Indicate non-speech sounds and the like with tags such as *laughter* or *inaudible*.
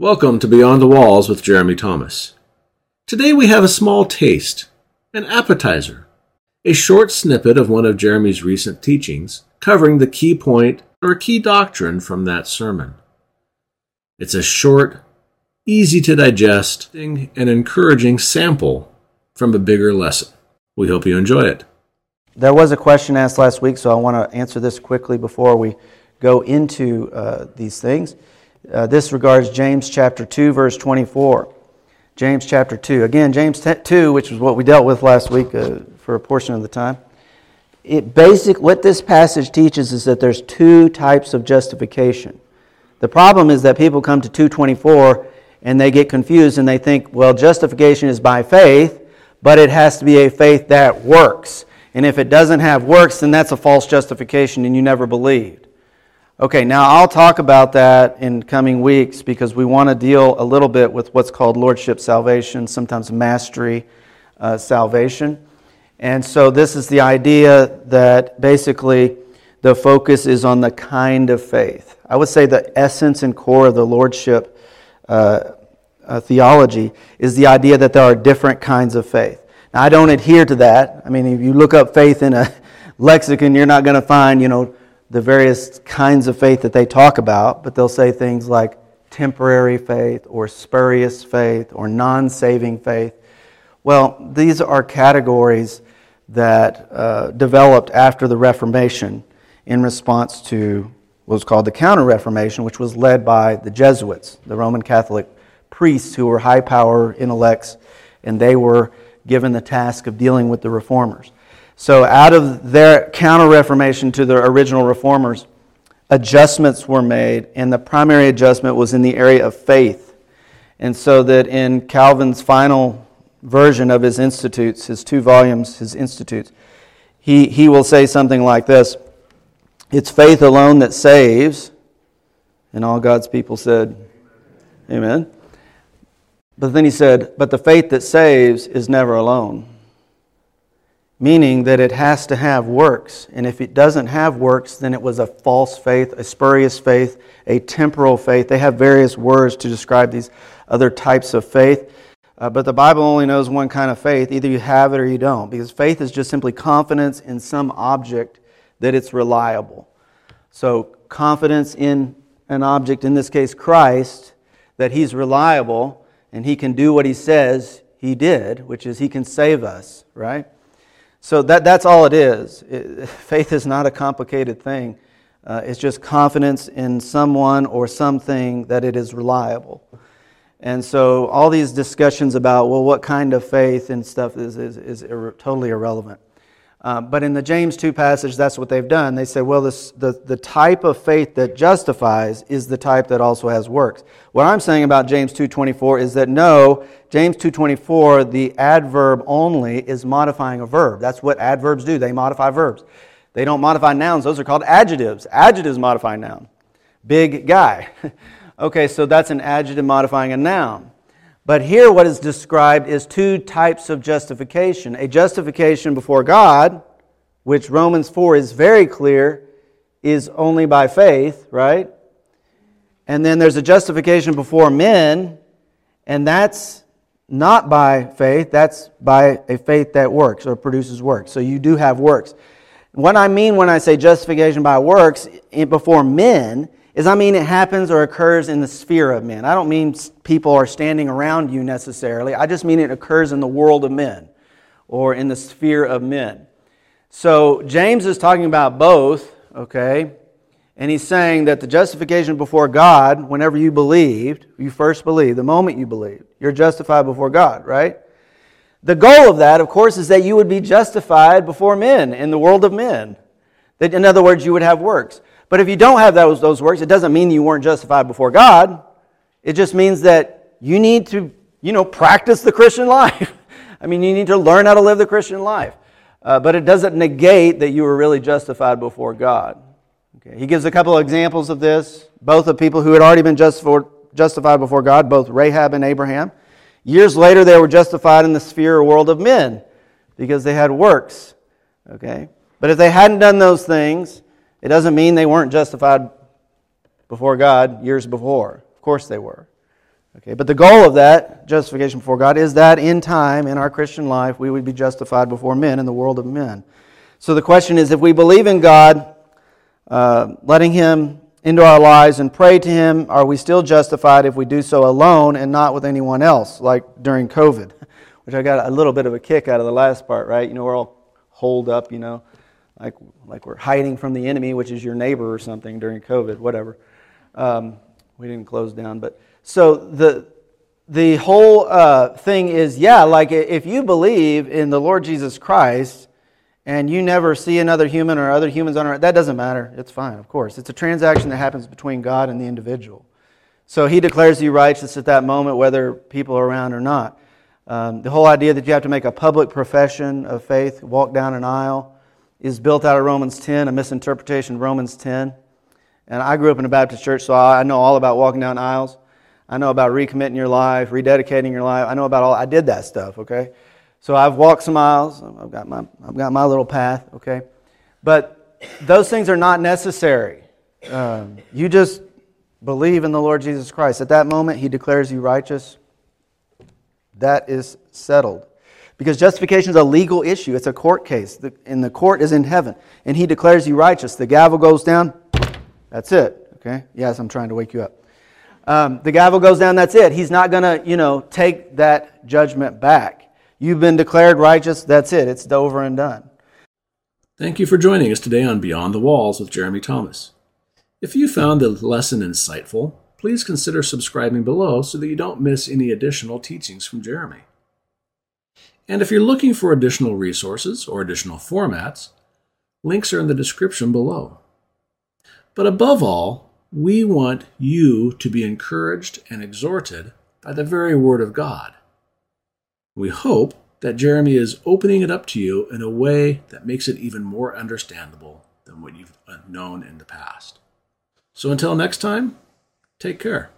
Welcome to Beyond the Walls with Jeremy Thomas. Today we have a small taste, an appetizer, a short snippet of one of Jeremy's recent teachings covering the key point or key doctrine from that sermon. It's a short, easy to digest, and encouraging sample from a bigger lesson. We hope you enjoy it. There was a question asked last week, so I want to answer this quickly before we go into uh, these things. Uh, this regards James chapter 2, verse 24. James chapter 2. Again, James 2, which is what we dealt with last week uh, for a portion of the time. It basic what this passage teaches is that there's two types of justification. The problem is that people come to 224 and they get confused and they think, well, justification is by faith, but it has to be a faith that works. And if it doesn't have works, then that's a false justification and you never believed. Okay, now I'll talk about that in coming weeks because we want to deal a little bit with what's called lordship salvation, sometimes mastery uh, salvation. And so this is the idea that basically the focus is on the kind of faith. I would say the essence and core of the lordship uh, uh, theology is the idea that there are different kinds of faith. Now, I don't adhere to that. I mean, if you look up faith in a *laughs* lexicon, you're not going to find, you know, the various kinds of faith that they talk about, but they'll say things like temporary faith or spurious faith or non saving faith. Well, these are categories that uh, developed after the Reformation in response to what was called the Counter Reformation, which was led by the Jesuits, the Roman Catholic priests who were high power intellects, and they were given the task of dealing with the reformers. So, out of their counter reformation to the original reformers, adjustments were made, and the primary adjustment was in the area of faith. And so that in Calvin's final version of his Institutes, his two volumes, his Institutes, he, he will say something like this It's faith alone that saves. And all God's people said, Amen. But then he said, But the faith that saves is never alone meaning that it has to have works. And if it doesn't have works, then it was a false faith, a spurious faith, a temporal faith. They have various words to describe these other types of faith. Uh, but the Bible only knows one kind of faith. Either you have it or you don't, because faith is just simply confidence in some object that it's reliable. So, confidence in an object, in this case Christ, that He's reliable and He can do what He says He did, which is He can save us, right? So that, that's all it is. It, faith is not a complicated thing. Uh, it's just confidence in someone or something that it is reliable. And so all these discussions about, well, what kind of faith and stuff is, is, is ir- totally irrelevant. Uh, but in the James 2 passage, that's what they've done. They said, well, this, the, the type of faith that justifies is the type that also has works. What I'm saying about James 2.24 is that no, James 2.24, the adverb only is modifying a verb. That's what adverbs do. They modify verbs. They don't modify nouns. Those are called adjectives. Adjectives modify noun. Big guy. *laughs* okay, so that's an adjective modifying a noun. But here, what is described is two types of justification a justification before God, which Romans 4 is very clear is only by faith, right? And then there's a justification before men, and that's not by faith, that's by a faith that works or produces works. So you do have works. What I mean when I say justification by works before men is I mean it happens or occurs in the sphere of men. I don't mean people are standing around you necessarily. I just mean it occurs in the world of men or in the sphere of men. So James is talking about both, okay? And he's saying that the justification before God, whenever you believed, you first believed, the moment you believed, you're justified before God, right? The goal of that, of course, is that you would be justified before men in the world of men. That, in other words, you would have works. But if you don't have those, those works, it doesn't mean you weren't justified before God. It just means that you need to, you know, practice the Christian *laughs* life. I mean, you need to learn how to live the Christian life. Uh, but it doesn't negate that you were really justified before God. Okay. He gives a couple of examples of this, both of people who had already been justified before God, both Rahab and Abraham. Years later, they were justified in the sphere or world of men because they had works. Okay? But if they hadn't done those things, it doesn't mean they weren't justified before God years before. Of course they were. Okay, but the goal of that, justification before God, is that in time, in our Christian life, we would be justified before men in the world of men. So the question is if we believe in God, uh, letting Him into our lives and pray to Him, are we still justified if we do so alone and not with anyone else, like during COVID? *laughs* Which I got a little bit of a kick out of the last part, right? You know, we're all holed up, you know, like, like we're hiding from the enemy, which is your neighbor or something during COVID, whatever. Um, we didn't close down, but so the the whole uh, thing is, yeah, like if you believe in the Lord Jesus Christ and you never see another human or other humans on earth, that doesn't matter. It's fine, of course. It's a transaction that happens between God and the individual. So he declares you righteous at that moment, whether people are around or not. Um, the whole idea that you have to make a public profession of faith, walk down an aisle, is built out of Romans 10, a misinterpretation of Romans 10. And I grew up in a Baptist church, so I know all about walking down aisles. I know about recommitting your life, rededicating your life. I know about all. I did that stuff. Okay, so I've walked some miles. I've got my I've got my little path. Okay, but those things are not necessary. Um, you just believe in the Lord Jesus Christ. At that moment, He declares you righteous. That is settled. Because justification is a legal issue, it's a court case, and the court is in heaven. And He declares you righteous. The gavel goes down, that's it. Okay? Yes, I'm trying to wake you up. Um, the gavel goes down, that's it. He's not going to, you know, take that judgment back. You've been declared righteous, that's it. It's over and done. Thank you for joining us today on Beyond the Walls with Jeremy Thomas. If you found the lesson insightful, please consider subscribing below so that you don't miss any additional teachings from Jeremy. And if you're looking for additional resources or additional formats, links are in the description below. But above all, we want you to be encouraged and exhorted by the very Word of God. We hope that Jeremy is opening it up to you in a way that makes it even more understandable than what you've known in the past. So until next time, take care.